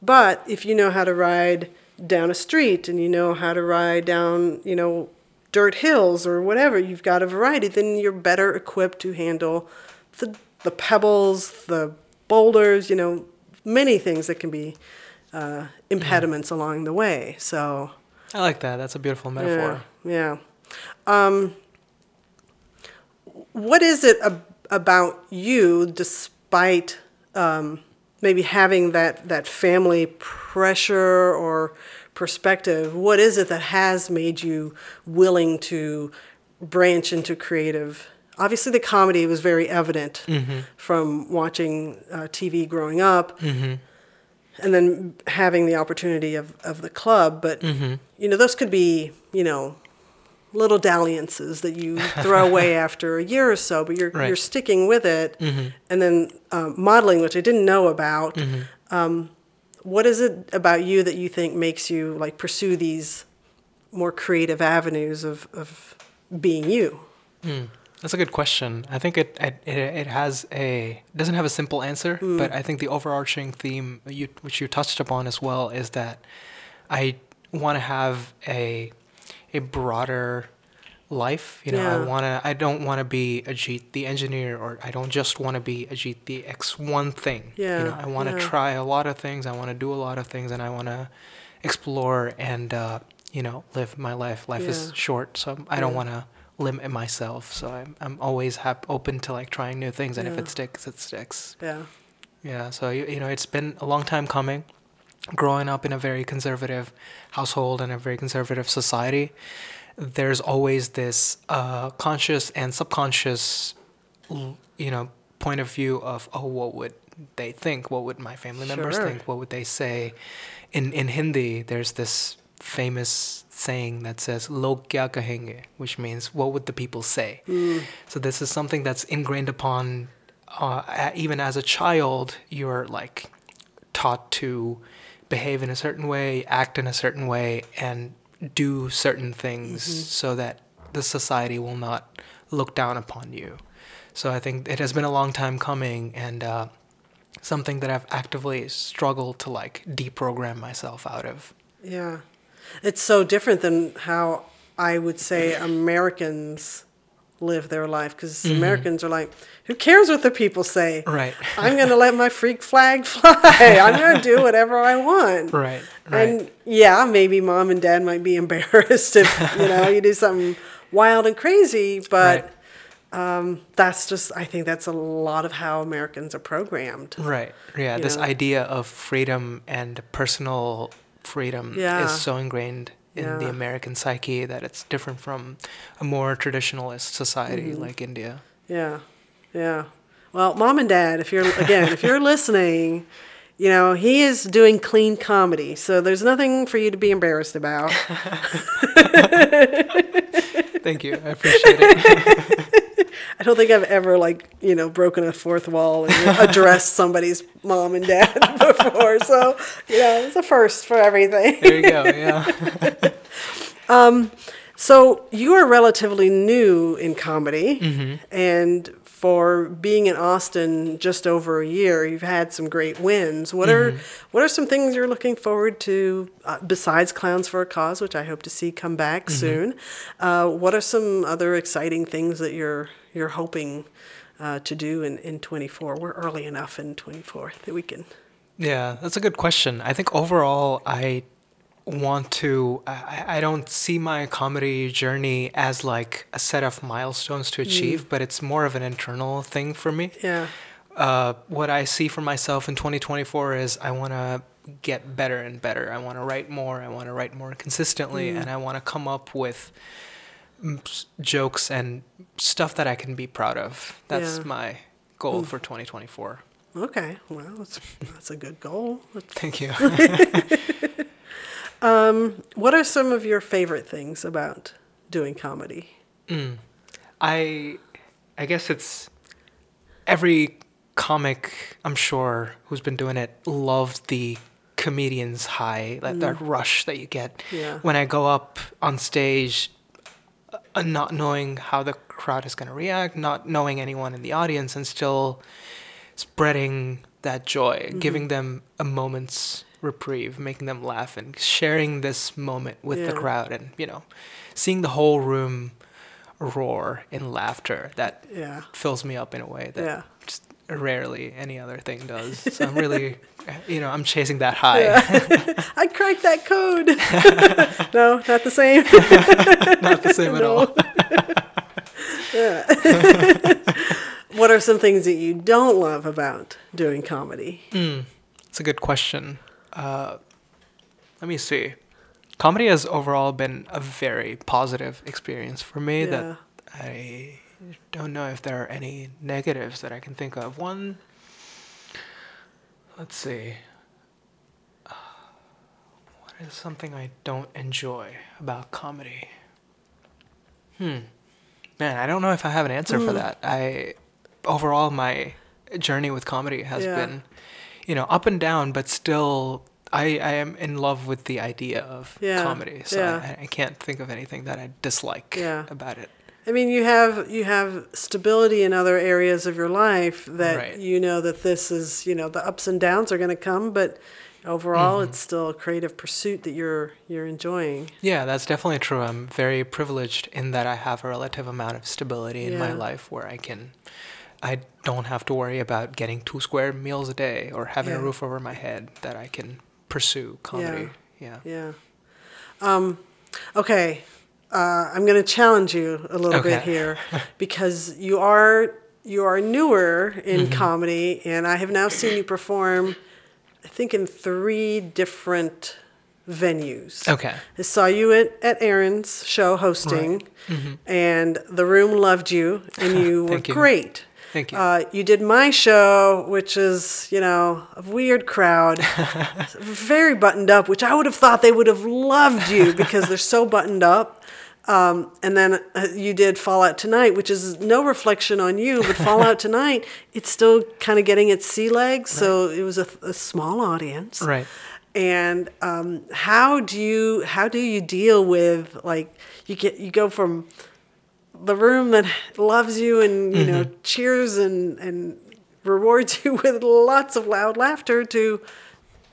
But if you know how to ride, down a street and you know how to ride down, you know, dirt hills or whatever, you've got a variety, then you're better equipped to handle the, the pebbles, the boulders, you know, many things that can be uh, impediments along the way. So, I like that. That's a beautiful metaphor. yeah, yeah. Um, what is it ab- about you, despite um, maybe having that, that family pressure or perspective? What is it that has made you willing to branch into creative? Obviously, the comedy was very evident from watching uh, TV growing up and then having the opportunity of, of the club. But, you know, those could be, you know, little dalliances that you throw away after a year or so, but you're, Right. you're sticking with it. And then um, modeling, which I didn't know about. Um, what is it about you that you think makes you like pursue these more creative avenues of, of being you? That's a good question. I think it it, it, has a doesn't have a simple answer, but I think the overarching theme you which you touched upon as well is that I want to have a a broader life. You know, I want to. I don't want to be Ajit the engineer, or I don't just want to be Ajit the X one thing. Yeah, You know, I want to yeah. try a lot of things. I want to do a lot of things, and I want to explore and uh, you know live my life. Life Yeah. is short, so I don't Yeah. Limit myself. So I'm I'm always hap- open to like trying new things, and if it sticks, it sticks. Yeah. Yeah, so you, you know, it's been a long time coming. Growing up in a very conservative household and a very conservative society, there's always this uh, conscious and subconscious, you know, point of view of oh, what would they think? What would my family members Sure. think? What would they say? In in Hindi, there's this famous saying that says "log kya kahenge," which means what would the people say? So this is something that's ingrained upon uh, even as a child. You're like taught to behave in a certain way, act in a certain way, and do certain things so that the society will not look down upon you. So I think it has been a long time coming, and uh, something that I've actively struggled to like deprogram myself out of. Yeah. It's so different than how I would say Americans live their life because Americans are like, who cares what the people say? Right. I'm going to let my freak flag fly. I'm going to do whatever I want. Right. Right. And yeah, maybe mom and dad might be embarrassed if, you know, you do something wild and crazy, but um, that's just, I think that's a lot of how Americans are programmed. Right. Yeah. This know? idea of freedom and personal freedom Yeah. is so ingrained in the American psyche that it's different from a more traditionalist society Mm-hmm. like India. Yeah, yeah. Well, mom and dad, if you're again, if you're listening, you know he is doing clean comedy, so there's nothing for you to be embarrassed about. Thank you. I appreciate it. I don't think I've ever like you know broken a fourth wall and addressed somebody's mom and dad before, so you know it's a first for everything. there you go. Yeah. Um, So you are relatively new in comedy, Mm-hmm. and for being in Austin just over a year, you've had some great wins. What are Mm-hmm. what are some things you're looking forward to uh, besides Clowns for a Cause, which I hope to see come back Mm-hmm. soon? Uh, what are some other exciting things that you're you're hoping uh, to do in in 24? We're early enough in 24 that we can. Yeah, that's a good question. I think overall, I want to. I, I don't see my comedy journey as like a set of milestones to achieve, but it's more of an internal thing for me. Yeah. Uh, what I see for myself in 2024 is I want to get better and better. I want to write more. I want to write more consistently, and I want to come up with mm, jokes and stuff that I can be proud of. That's Yeah. my goal for 2024. Okay. Well, that's that's a good goal. Thank you. Um, what are some of your favorite things about doing comedy? Hmm. I I guess it's every comic I'm sure who's been doing it loves the comedian's high, that, that rush that you get Yeah. when I go up on stage, uh, not knowing how the crowd is going to react, not knowing anyone in the audience, and still spreading that joy, giving mm-hmm. them a moment's reprieve, making them laugh, and sharing this moment with the crowd, and you know, seeing the whole room roar in laughter. That Yeah. fills me up in a way that Yeah. just rarely any other thing does. So I'm really, you know, I'm chasing that high. I cracked that code. no, not the same. Not the same at No. all. what are some things that you don't love about doing comedy? Hmm. It's a good question. Uh, let me see. Comedy has overall been a very positive experience for me. Yeah. That I don't know if there are any negatives that I can think of. One, let's see. Uh, What is something I don't enjoy about comedy? Hmm. Man, I don't know if I have an answer Hmm. for that. I overall my journey with comedy has Yeah. been, you know, up and down, but still I, I am in love with the idea of Yeah, comedy. So yeah. I, I can't think of anything that I dislike Yeah. about it. I mean, you have you have stability in other areas of your life that Right. you know that this is you know the ups and downs are going to come, but overall Mm-hmm. it's still a creative pursuit that you're you're enjoying. Yeah, that's definitely true. I'm very privileged in that I have a relative amount of stability in my life where I can I don't have to worry about getting two square meals a day or having a roof over my head that I can pursue comedy. Yeah. Yeah. Um, okay. Uh, I'm going to challenge you a little bit here because you are you are newer in Mm-hmm. comedy, and I have now seen you perform. I think in three different venues. Okay. I saw you at, at Aaron's show hosting, and the room loved you, and you were Mm-hmm. You. great. Thank you. Uh, you did my show, which is, you know, a weird crowd, very buttoned up, which I would have thought they would have loved you because they're so buttoned up. Um, and then uh, you did Fallout Tonight, which is no reflection on you, but Fallout Tonight, it's still kind of getting its sea legs. So it was a, a small audience Right. and um, how do you how do you deal with like you get you go from the room that loves you and you know mm-hmm. cheers and and rewards you with lots of loud laughter to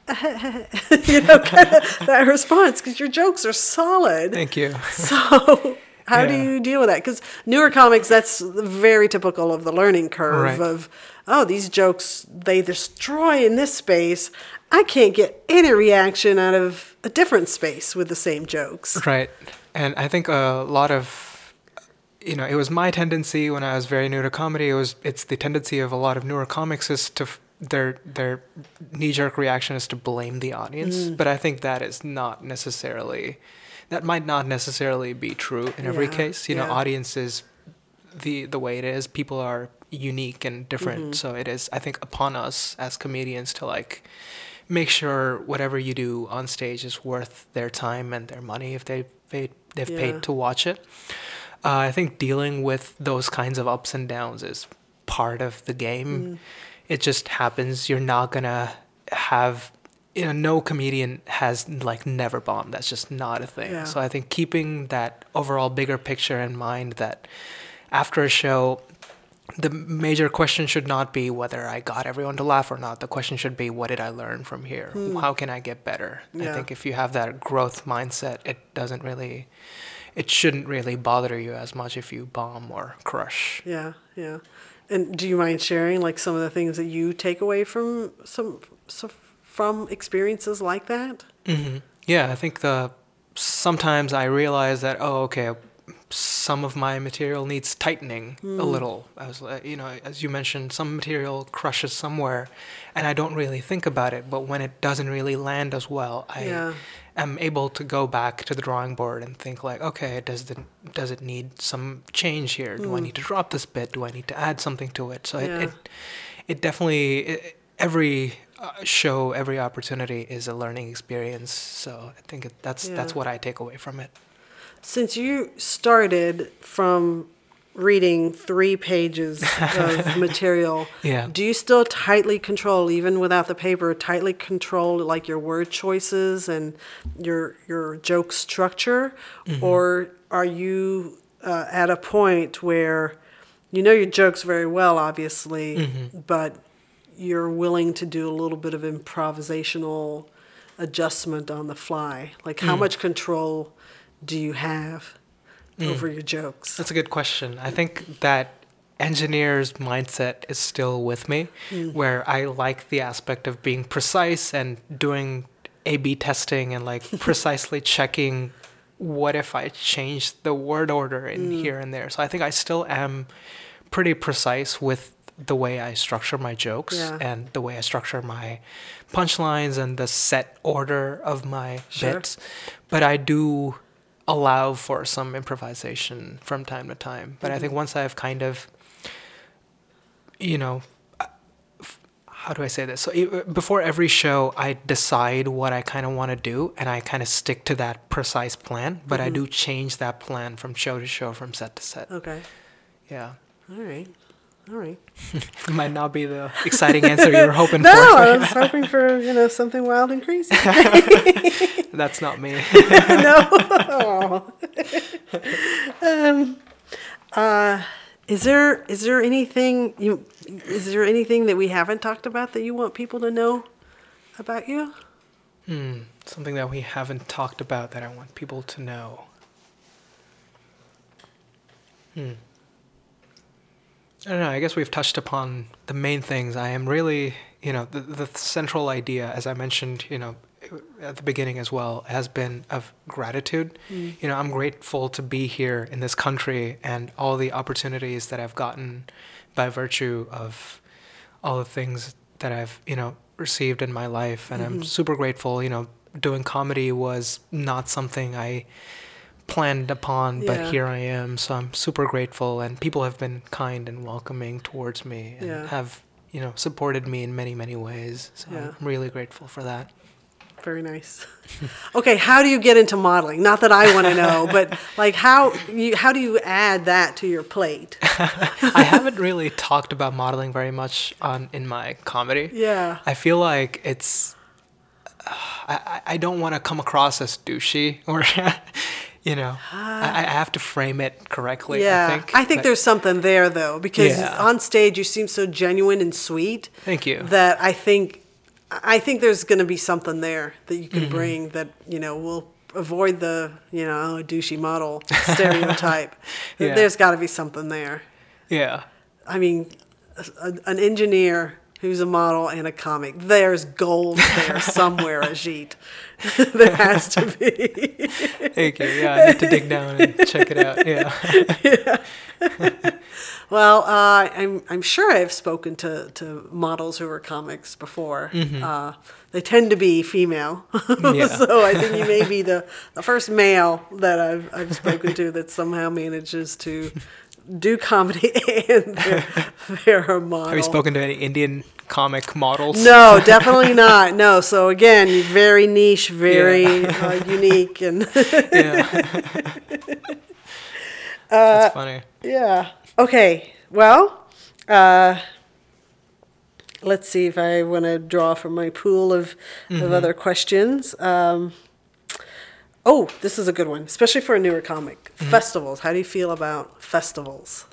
you know kind of that response because your jokes are solid Thank you. so how do you deal with that because newer comics that's very typical of the learning curve Right. of oh these jokes they destroy in this space i can't get any reaction out of a different space with the same jokes Right. And I think a lot of you know, it was my tendency when I was very new to comedy. It was it's the tendency of a lot of newer comics is to f- their their knee jerk reaction is to blame the audience. Mm. But I think that is not necessarily that might not necessarily be true in every Yeah, case. You know, audiences the the way it is, people are unique and different. Mm-hmm. So it is I think upon us as comedians to like make sure whatever you do on stage is worth their time and their money if they paid they've Yeah. paid to watch it. Uh, I think dealing with those kinds of ups and downs is part of the game. Mm. It just happens. You're not gonna have you know no comedian has like never bombed. That's just not a thing. Yeah. So I think keeping that overall bigger picture in mind that after a show the major question should not be whether I got everyone to laugh or not. The question should be, what did I learn from here? How can I get better? I Hmm. Think if you have that growth mindset, it doesn't really, it shouldn't really bother you as much if you bomb or crush. yeah yeah and do you mind sharing like some of the things that you take away from some, some from experiences like that hmm Yeah, I think the sometimes I realize that oh okay, some of my material needs tightening a little. I was like, you know, as you mentioned, some material crushes somewhere, and I don't really think about it. But when it doesn't really land as well, I Yeah. Am able to go back to the drawing board and think like, okay, does the does it need some change here? Do I need to drop this bit? Do I need to add something to it? So Yeah. it, it it definitely it, every uh, show, every opportunity is a learning experience. So I think that's that's what I take away from it. Since you started from reading three pages of material, Yeah. do you still tightly control, even without the paper, tightly control like your word choices and your your joke structure, mm-hmm. or are you uh, at a point where you know your jokes very well, obviously, mm-hmm. but you're willing to do a little bit of improvisational adjustment on the fly? Like, how mm. much control do you have Mm. over your jokes? That's a good question. I think that engineer's mindset is still with me, mm. where I like the aspect of being precise and doing A B testing and like precisely checking what if I change the word order in mm. here and there. So I think I still am pretty precise with the way I structure my jokes Yeah. and the way I structure my punchlines and the set order of my Sure. bits. But I do allow for some improvisation from time to time. But I think once I've kind of, you know, uh, how do I say this? So before every show, I decide what I kind of want to do, and I kind of stick to that precise plan. But I do change that plan from show to show, from set to set. Okay. Yeah, All right. All right. it might not be the exciting answer you were hoping No, for. No, I was hoping for, you know, something wild and crazy. That's not me. no. um, uh, is there is there anything you is there anything that we haven't talked about that you want people to know about you? Hmm, something that we haven't talked about that I want people to know. Hmm. I don't know. I guess we've touched upon the main things. I am really, you know, the, the central idea, as I mentioned, you know, at the beginning as well, has been of gratitude. Mm. You know, I'm grateful to be here in this country and all the opportunities that I've gotten by virtue of all the things that I've, you know, received in my life. And I'm mm-hmm. super grateful. You know, doing comedy was not something I planned upon, Yeah. but here I am. So I'm super grateful. And people have been kind and welcoming towards me and Yeah. have, you know, supported me in many, many ways. So Yeah. I'm really grateful for that. Very nice. Okay, how do you get into modeling? Not that I want to know, but like how you how do you add that to your plate? I haven't really talked about modeling very much on in my comedy. Yeah. I feel like it's. I, I- I don't want to come across as douchey or, you know, I, I have to frame it correctly. Yeah, I think. but- there's something there though, because Yeah. on stage you seem so genuine and sweet. Thank you. That I think, I think there's going to be something there that you can Mm-hmm. bring that you know will avoid the you know douchey model stereotype. Yeah. There's got to be something there. Yeah. I mean, a, an engineer who's a model and a comic. There's gold there somewhere, Ajit. there has to be. You. Yeah, I need to dig down and check it out. Yeah. Well, uh, I'm I'm sure I've spoken to, to models who are comics before. Uh, they tend to be female, Mm-hmm. Yeah. so I think you may be the, the first male that I've I've spoken to that somehow manages to do comedy and they're, they're a model. Have you spoken to any Indian comic models? No, definitely not. No. So again, very niche, very uh, unique, and Yeah. That's funny. yeah. Okay. Well, uh, let's see if I want to draw from my pool of of other questions. Um, oh, this is a good one, especially for a newer comic. Festivals. How do you feel about festivals?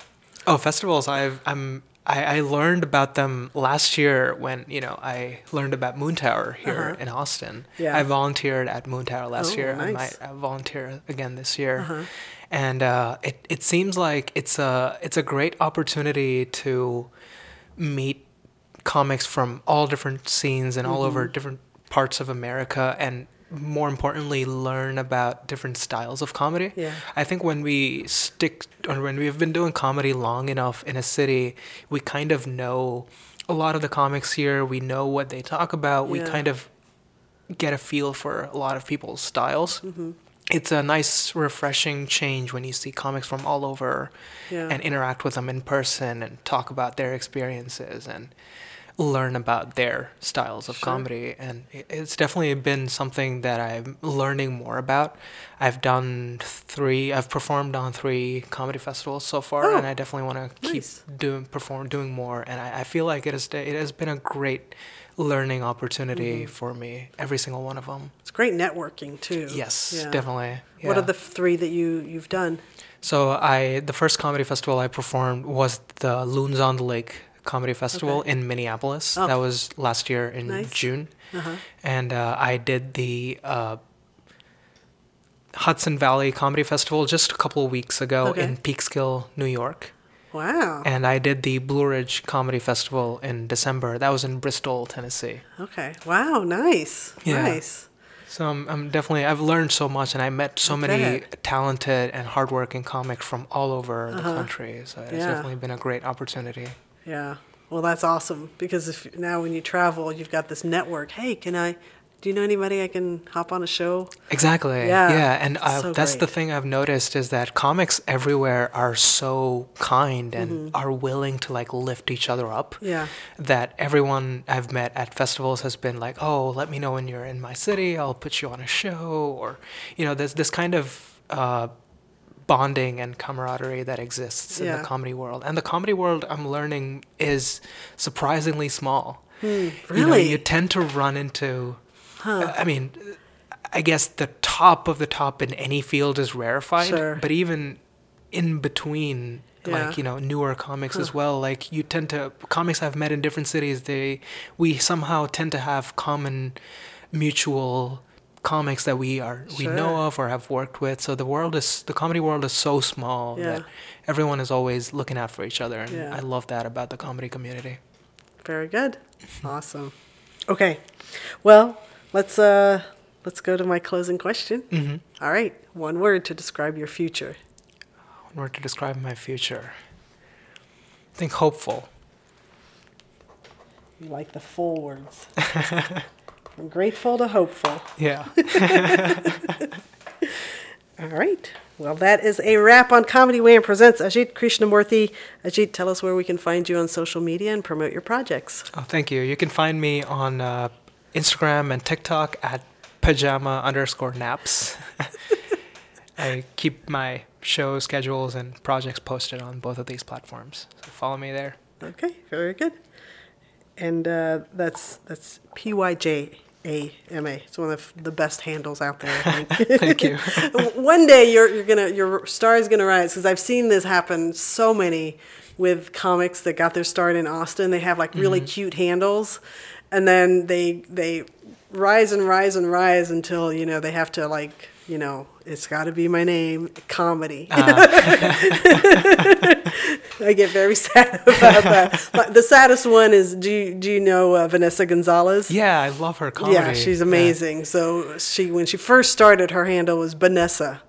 Oh, festivals! I've I'm I, I learned about them last year when you know I learned about Moontower here in Austin. Yeah. I volunteered at Moontower last Oh, year. I nice. might uh, volunteer again this year, uh-huh. and uh, it it seems like it's a it's a great opportunity to meet comics from all different scenes and all over different parts of America and more importantly learn about different styles of comedy. Yeah. I think when we stick or when we've been doing comedy long enough in a city, we kind of know a lot of the comics here. We know what they talk about. We kind of get a feel for a lot of people's styles. Mm-hmm. It's a nice, refreshing change when you see comics from all over Yeah. and interact with them in person and talk about their experiences and learn about their styles of Sure. comedy. And it's definitely been something that I'm learning more about. I've done three, I've performed on three comedy festivals so far, Oh, and I definitely want to keep nice. doing perform doing more. And I, I feel like it has it has been a great learning opportunity Mm-hmm. for me. Every single one of them. It's great networking too. Yes, Yeah. definitely. What are the three that you you've done? So I the first comedy festival I performed was the Loons on the Lake Comedy Festival in Minneapolis. Oh. That was last year in Nice. June. Uh-huh. And uh, I did the uh, Hudson Valley Comedy Festival just a couple of weeks ago Okay. in Peekskill, New York. Wow. And I did the Blue Ridge Comedy Festival in December. That was in Bristol, Tennessee. Okay. Wow. Nice. Yeah. Nice. So I'm, I'm definitely I've learned so much, and I met so many talented and hardworking comics from all over the country. So it's Uh-huh. Yeah. definitely been a great opportunity. Yeah. Well, that's awesome because if now when you travel, you've got this network. Hey, can I? Do you know anybody I can hop on a show? Exactly. Yeah, Yeah, and uh, so that's the thing I've noticed is that comics everywhere are so kind and Mm-hmm. are willing to like lift each other up. Yeah. That everyone I've met at festivals has been like, "Oh, let me know when you're in my city. I'll put you on a show," or you know, there's this kind of uh, bonding and camaraderie that exists in the comedy world. And the comedy world, I'm learning, is surprisingly small. Hmm. You know, Really? you tend to run into. I mean, I guess the top of the top in any field is rarefied, Sure. but even in between, Yeah. like you know, newer comics as well. Like you tend to comics I've met in different cities. They we somehow tend to have common, mutual comics that we are we know of or have worked with. So the world is the comedy world is so small Yeah. that everyone is always looking out for each other, and Yeah. I love that about the comedy community. Very good. Awesome. Okay. Well, let's uh let's go to my closing question. Mm-hmm. All right. One word to describe your future. One word to describe my future, I think hopeful. You like the full words. From grateful to hopeful. Yeah. All right. Well, that is a wrap on Comedy Wham presents Ajit Krishnamoorthy. Ajit, tell us where we can find you on social media and promote your projects. Oh, thank you. You can find me on uh, Instagram and TikTok at pajama underscore naps. I keep my show schedules and projects posted on both of these platforms. So follow me there. Okay, very good. And uh, that's that's P Y J A M A. It's one of the best handles out there. I think. Thank you. one day you're you're gonna your star is gonna rise because I've seen this happen so many with comics that got their start in Austin. They have like really cute handles, and then they they rise and rise and rise until you know they have to like you know it's got to be my name comedy. I get very sad about that. But the saddest one is do you, do you know uh, Vanessa Gonzalez? Yeah, I love her comedy. Yeah, she's amazing. So she when she first started, her handle was Vanessa,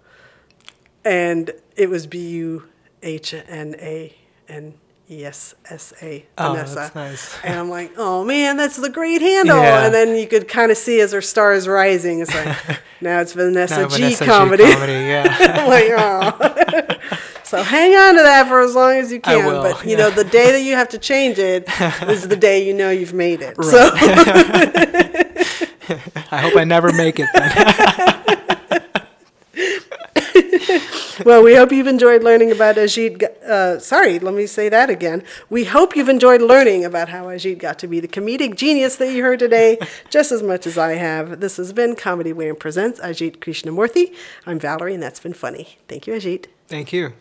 and it was B U H N A N E S S A Oh, Vanessa. that's nice. And I'm like, oh man, that's the great handle. Yeah. And then you could kind of see as her star is rising, it's like now it's Vanessa Now G Vanessa G comedy. comedy, yeah. Like, oh. So hang on to that for as long as you can. will, but you yeah. know, the day that you have to change it is the day you know you've made it. So I hope I never make it well, we hope you've enjoyed learning about Ajit. Uh, sorry, let me say that again. We hope you've enjoyed learning about how Ajit got to be the comedic genius that you heard today, just as much as I have. This has been Comedy Wham Presents Ajit Krishnamoorthy. I'm Valerie, and that's been funny. Thank you, Ajit. Thank you.